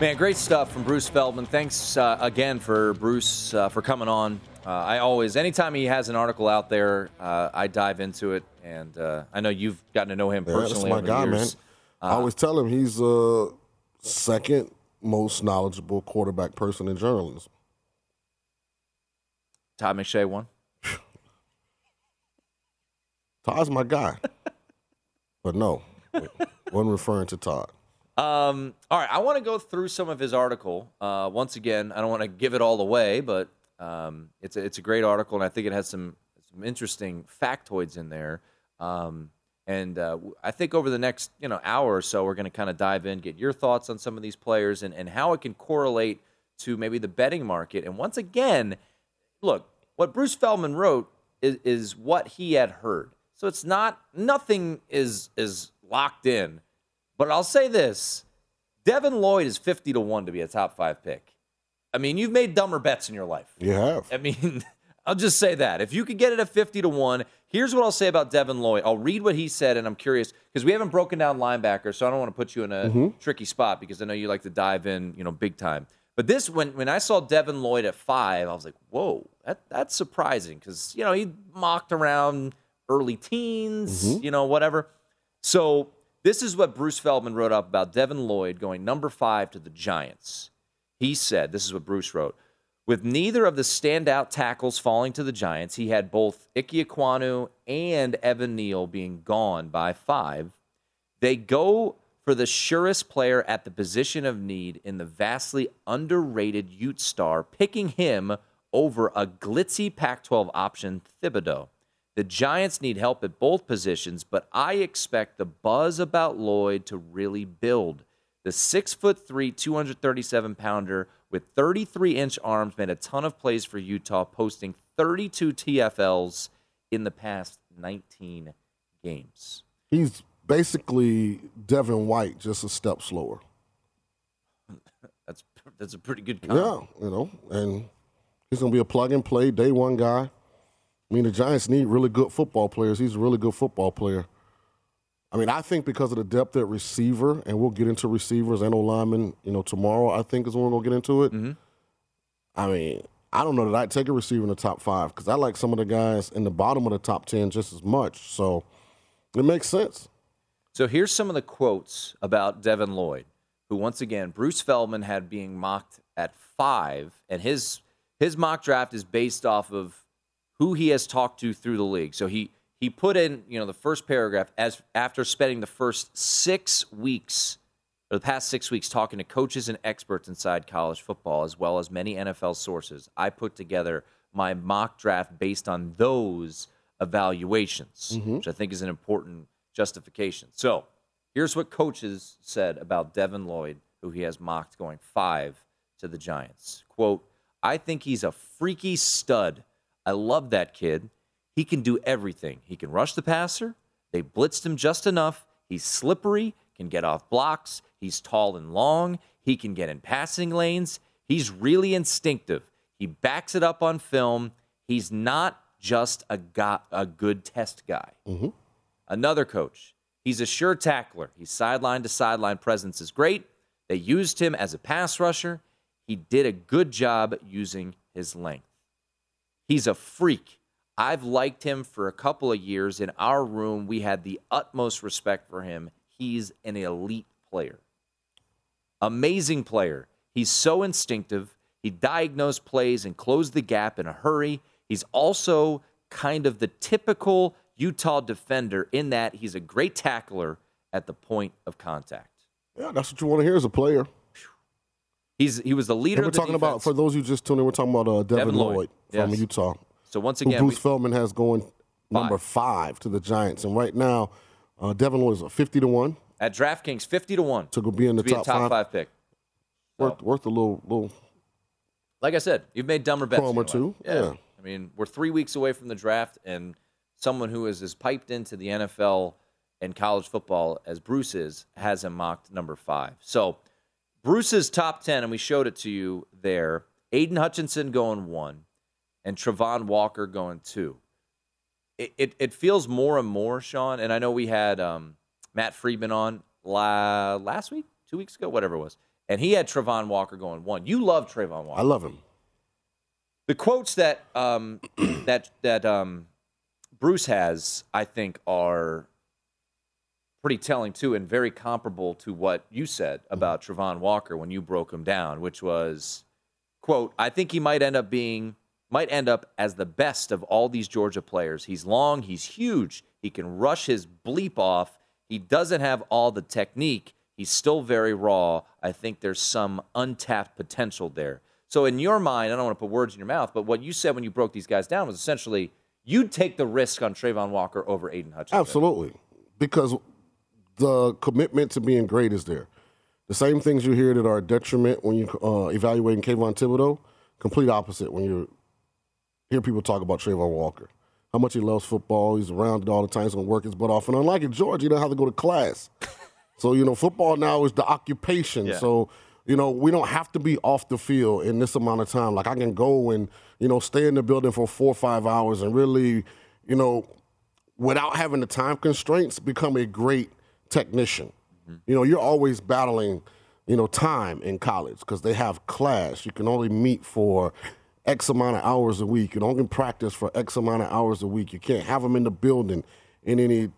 Speaker 3: Man, great stuff from Bruce Feldman. Thanks uh, again for Bruce uh, for coming on. Uh, I always, anytime he has an article out there, uh, I dive into it, and uh, I know you've gotten to know him
Speaker 4: Yeah,
Speaker 3: personally.
Speaker 4: that's my guy,
Speaker 3: the
Speaker 4: man.
Speaker 3: years.
Speaker 4: I always tell him he's the second most knowledgeable quarterback person in journalism.
Speaker 3: Todd McShay won.
Speaker 4: Todd's my guy. but no, wasn't referring to Todd.
Speaker 3: Um, all right, I want to go through some of his article. Uh, once again, I don't want to give it all away, but um, it's a, it's a great article, and I think it has some some interesting factoids in there. Um, and uh, I think over the next you know hour or so, we're going to kind of dive in, get your thoughts on some of these players, and, and how it can correlate to maybe the betting market. And once again, look, what Bruce Feldman wrote is, is what he had heard. So it's not nothing is is locked in. But I'll say this: Devin Lloyd is fifty to one to be a top five pick. I mean, you've made dumber bets in your life.
Speaker 4: You have.
Speaker 3: I mean, I'll just say that. If you could get it at 50 to 1, here's what I'll say about Devin Lloyd. I'll read what he said, and I'm curious because we haven't broken down linebackers, so I don't want to put you in a
Speaker 4: Mhm.
Speaker 3: tricky spot because I know you like to dive in, you know, big time. But this, when when I saw Devin Lloyd at five, I was like, whoa, that, that's surprising because, you know, he mocked around early teens,
Speaker 4: Mhm.
Speaker 3: you know, whatever. So this is what Bruce Feldman wrote up about Devin Lloyd going number five to the Giants. He said, this is what Bruce wrote. With neither of the standout tackles falling to the Giants, he had both Ike Ekwonu and Evan Neal being gone by five. They go for the surest player at the position of need in the vastly underrated Ute star, picking him over a glitzy Pac 12 option, Thibodeaux. The Giants need help at both positions, but I expect the buzz about Lloyd to really build. The six foot three, 237 pounder with 33 inch arms made a ton of plays for Utah, posting 32 TFLs in the past 19 games.
Speaker 4: He's basically Devin White, just a step slower.
Speaker 3: That's that's a pretty good comp.
Speaker 4: Yeah, you know, and he's going to be a plug and play day one guy. I mean, the Giants need really good football players. He's a really good football player. I mean, I think because of the depth at receiver, and we'll get into receivers and O linemen, you know, tomorrow, I think is when we're going to get into it.
Speaker 3: Mm-hmm.
Speaker 4: I mean, I don't know that I'd take a receiver in the top five because I like some of the guys in the bottom of the top 10 just as much. So it makes sense.
Speaker 3: So here's some of the quotes about Devin Lloyd, who once again Bruce Feldman had being mocked at five, and his his mock draft is based off of who he has talked to through the league. So he he put in you know the first paragraph as after spending the first six weeks or the past six weeks talking to coaches and experts inside college football as well as many NFL sources. I put together my mock draft based on those evaluations, mm-hmm. which I think is an important justification. So here's what coaches said about Devin Lloyd, who he has mocked going five to the Giants. Quote, I think he's a freaky stud. I love that kid. He can do everything. He can rush the passer. They blitzed him just enough. He's slippery, can get off blocks. He's tall and long. He can get in passing lanes. He's really instinctive. He backs it up on film. He's not just a, guy, a good test guy. Mm-hmm. Another coach. He's a sure tackler. He's sideline to sideline presence is great. They used him as a pass rusher. He did a good job using his length. He's a freak. I've liked him for a couple of years. In our room, we had the utmost respect for him. He's an elite player. Amazing player. He's so instinctive. He diagnosed plays and closed the gap in a hurry. He's also kind of the typical Utah defender in that he's a great tackler at the point of contact.
Speaker 4: Yeah, that's what you want to hear as a player.
Speaker 3: He's he was the leader.
Speaker 4: And we're
Speaker 3: of the
Speaker 4: talking about, for those who just tuned in, we're talking about uh, Devin,
Speaker 3: Devin Lloyd,
Speaker 4: Lloyd, from
Speaker 3: yes.
Speaker 4: Utah.
Speaker 3: So once again,
Speaker 4: Bruce
Speaker 3: we-
Speaker 4: Feldman has going number five to the Giants. And right now, uh, Devin Lloyd is a 50 to 1
Speaker 3: At DraftKings, 50 to 1
Speaker 4: to go be in the
Speaker 3: to be
Speaker 4: top,
Speaker 3: a top five, pick.
Speaker 4: Worth, worth a little, little
Speaker 3: Like I said, you've made dumber bets.
Speaker 4: Or two,
Speaker 3: life.
Speaker 4: yeah.
Speaker 3: I mean, we're three weeks away from the draft, and someone who is as piped into the NFL and college football as Bruce is has him mocked number five. So Bruce's top 10, and we showed it to you there Aidan Hutchinson going one, and Travon Walker going two. It, it, it feels more and more, Sean, and I know we had um, Matt Friedman on la- last week, two weeks ago, whatever it was, and he had Travon Walker going one. You love Travon Walker.
Speaker 4: I love him.
Speaker 3: The quotes that um, that that um, Bruce has, I think, are pretty telling too, and very comparable to what you said mm-hmm. about Travon Walker when you broke him down, which was, "quote I think he might end up being might end up as the best of all these Georgia players. He's long, he's huge, he can rush his bleep off. He doesn't have all the technique. He's still very raw. I think there's some untapped potential there." So in your mind, I don't want to put words in your mouth, but what you said when you broke these guys down was essentially you'd take the risk on Travon Walker over Aidan Hutchinson.
Speaker 4: Absolutely. Because the commitment to being great is there. The same things you hear that are a detriment when you uh, evaluating Kayvon Thibodeaux, complete opposite when you hear people talk about Travon Walker. How much he loves football. He's around it all the time. He's to work his butt off. And unlike in Georgia, he doesn't have to go to class. so, you know, football now is the occupation.
Speaker 9: Yeah.
Speaker 4: So, you know, we don't have to be off the field in this amount of time. Like I can go and, you know, stay in the building for four or five hours and really, you know, without having the time constraints, become a great technician. Mm-hmm. You know, you're always battling, you know, time in college because they have class. You can only meet for X amount of hours a week. You can only practice for X amount of hours a week. You can't have them in the building in any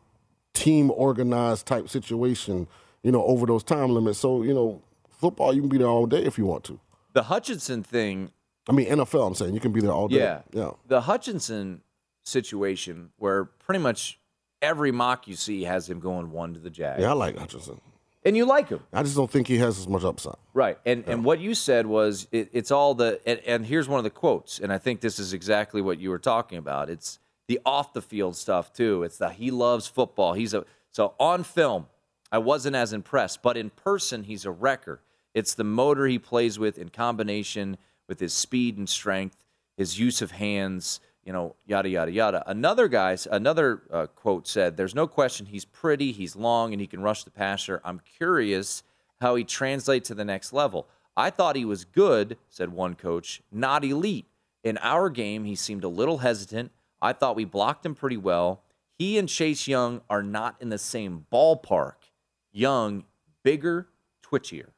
Speaker 4: team organized type situation, you know, over those time limits. So, you know, football, you can be there all day if you want to.
Speaker 3: The Hutchinson thing,
Speaker 4: I mean, NFL, I'm saying you can be there all day.
Speaker 3: yeah,
Speaker 4: Yeah.
Speaker 3: The Hutchinson situation, where pretty much every mock you see has him going one to the Jags.
Speaker 4: Yeah, I like Hutchinson.
Speaker 3: And you like him.
Speaker 4: I just don't think he has as much upside.
Speaker 3: Right. And and what you said was it, it's all the and, and here's one of the quotes, and I think this is exactly what you were talking about. It's the off the field stuff too. It's that he loves football. He's a so on film, I wasn't as impressed, but in person, he's a wrecker. It's the motor he plays with in combination with his speed and strength, his use of hands, you know, yada yada yada. Another guy, another uh, quote said, "There's no question he's pretty, he's long, and he can rush the passer. I'm curious how he translates to the next level. I thought he was good," said one coach, "not elite. In our game, he seemed a little hesitant. I thought we blocked him pretty well. He and Chase Young are not in the same ballpark. Young, bigger, twitchier."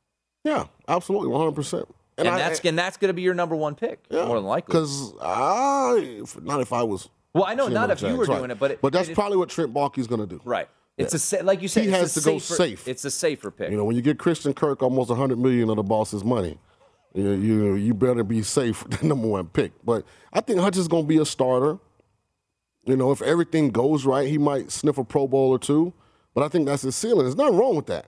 Speaker 4: Yeah, absolutely, 100%.
Speaker 3: And,
Speaker 4: I-
Speaker 3: that's and that's going to be your number one pick, more than likely.
Speaker 4: Because I, not if I was.
Speaker 3: Well, I know not if you were
Speaker 4: right.
Speaker 3: doing it, but it-
Speaker 4: but that's
Speaker 3: it
Speaker 4: probably what Trent Baalke's going to do.
Speaker 3: Right. It's
Speaker 4: Yeah.
Speaker 3: a sa- like you said.
Speaker 4: He has to go safe.
Speaker 3: It's a safer pick.
Speaker 4: You know, when you get Christian Kirk almost 100 million of the boss's money, you you, you better be safe, the number one pick. But I think Hutch is going to be a starter. You know, if everything goes right, he might sniff a Pro Bowl or two. But I think that's his ceiling. There's nothing wrong with that.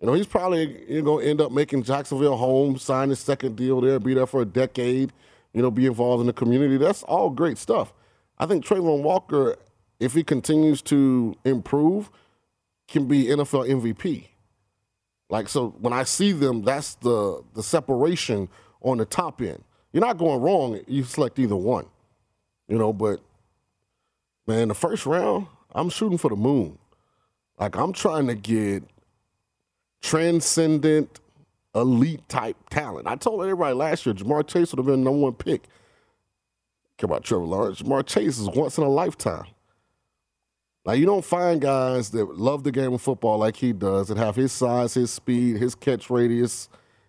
Speaker 4: You know, he's probably you know, going to end up making Jacksonville home, sign his second deal there, be there for a decade, you know, be involved in the community. That's all great stuff. I think Travon Walker, if he continues to improve, can be NFL MVP. Like so, when I see them, that's the the separation on the top end. You're not going wrong. You select either one, you know. But man, the first round, I'm shooting for the moon. Like I'm trying to get transcendent, elite type talent. I told everybody last year, Ja'Marr Chase would have been number one pick. Care about Trevor Lawrence. Ja'Marr Chase is once in a lifetime. Like you don't find guys that love the game of football like he does, that have his size, his speed, his catch radius,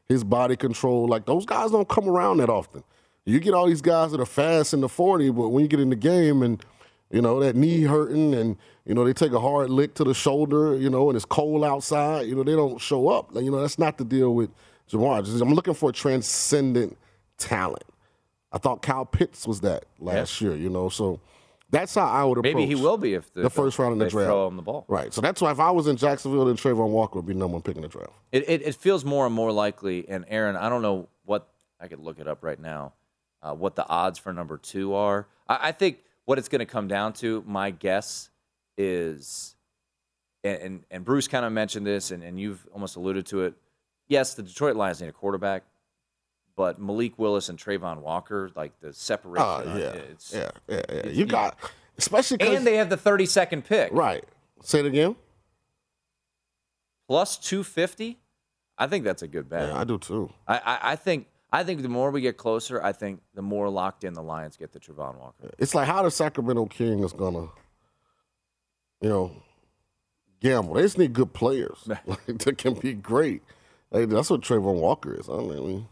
Speaker 4: his body control. Like those guys don't come around that often. You get all these guys that are fast in the 40, but when you get in the game and you know that knee hurting and you know they take a hard lick to the shoulder, you know, and it's cold outside, you know, they don't show up. Like, you know, that's not the deal with Ja'Marr. I'm looking for a transcendent talent. I thought Kyle Pitts was that last year, you know, so that's how I would approach.
Speaker 3: Maybe he will be if the,
Speaker 4: the first round in the draft.
Speaker 3: throw him the ball.
Speaker 4: Right. So that's why if I was in Jacksonville, then Travon Walker would be number one pick in the draft.
Speaker 3: It, it, it feels more and more likely. And Aaron, I don't know what I could look it up right now. Uh, what the odds for number two are? I, I think what it's going to come down to, my guess is, and and, and Bruce kind of mentioned this, and, and you've almost alluded to it. Yes, the Detroit Lions need a quarterback, but Malik Willis and Travon Walker, like the separation,
Speaker 4: Oh,
Speaker 3: uh,
Speaker 4: yeah.
Speaker 3: it's,
Speaker 4: Yeah, yeah, yeah. You got, especially
Speaker 3: and they have the 32nd pick,
Speaker 4: right. Say it again.
Speaker 3: plus 250. I think that's a good bet.
Speaker 4: Yeah, I do too.
Speaker 3: I, I, I think I think the more we get closer, I think the more locked in the Lions get to Travon Walker.
Speaker 4: It's like how the Sacramento Kings is gonna, you know, gamble. They just need good players like, that can be great. Hey, that's what Travon Walker is. I mean,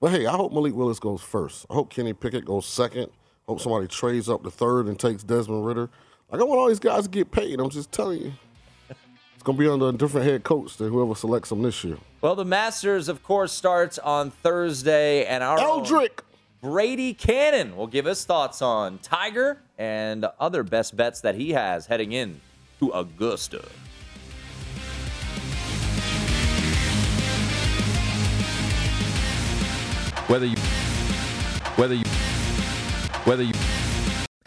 Speaker 4: but hey, I hope Malik Willis goes first. I hope Kenny Pickett goes second. hope somebody trades up to third and takes Desmond Ridder. Like I want all these guys to get paid. I'm just telling you, it's gonna be under a different head coach than whoever selects them this year.
Speaker 3: Well, the Masters, of course, starts on Thursday, and our
Speaker 4: Eldrick
Speaker 3: Brady Kannon will give us thoughts on Tiger and other best bets that he has heading in to Augusta.
Speaker 10: Whether you, whether you, whether you.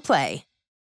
Speaker 6: Play.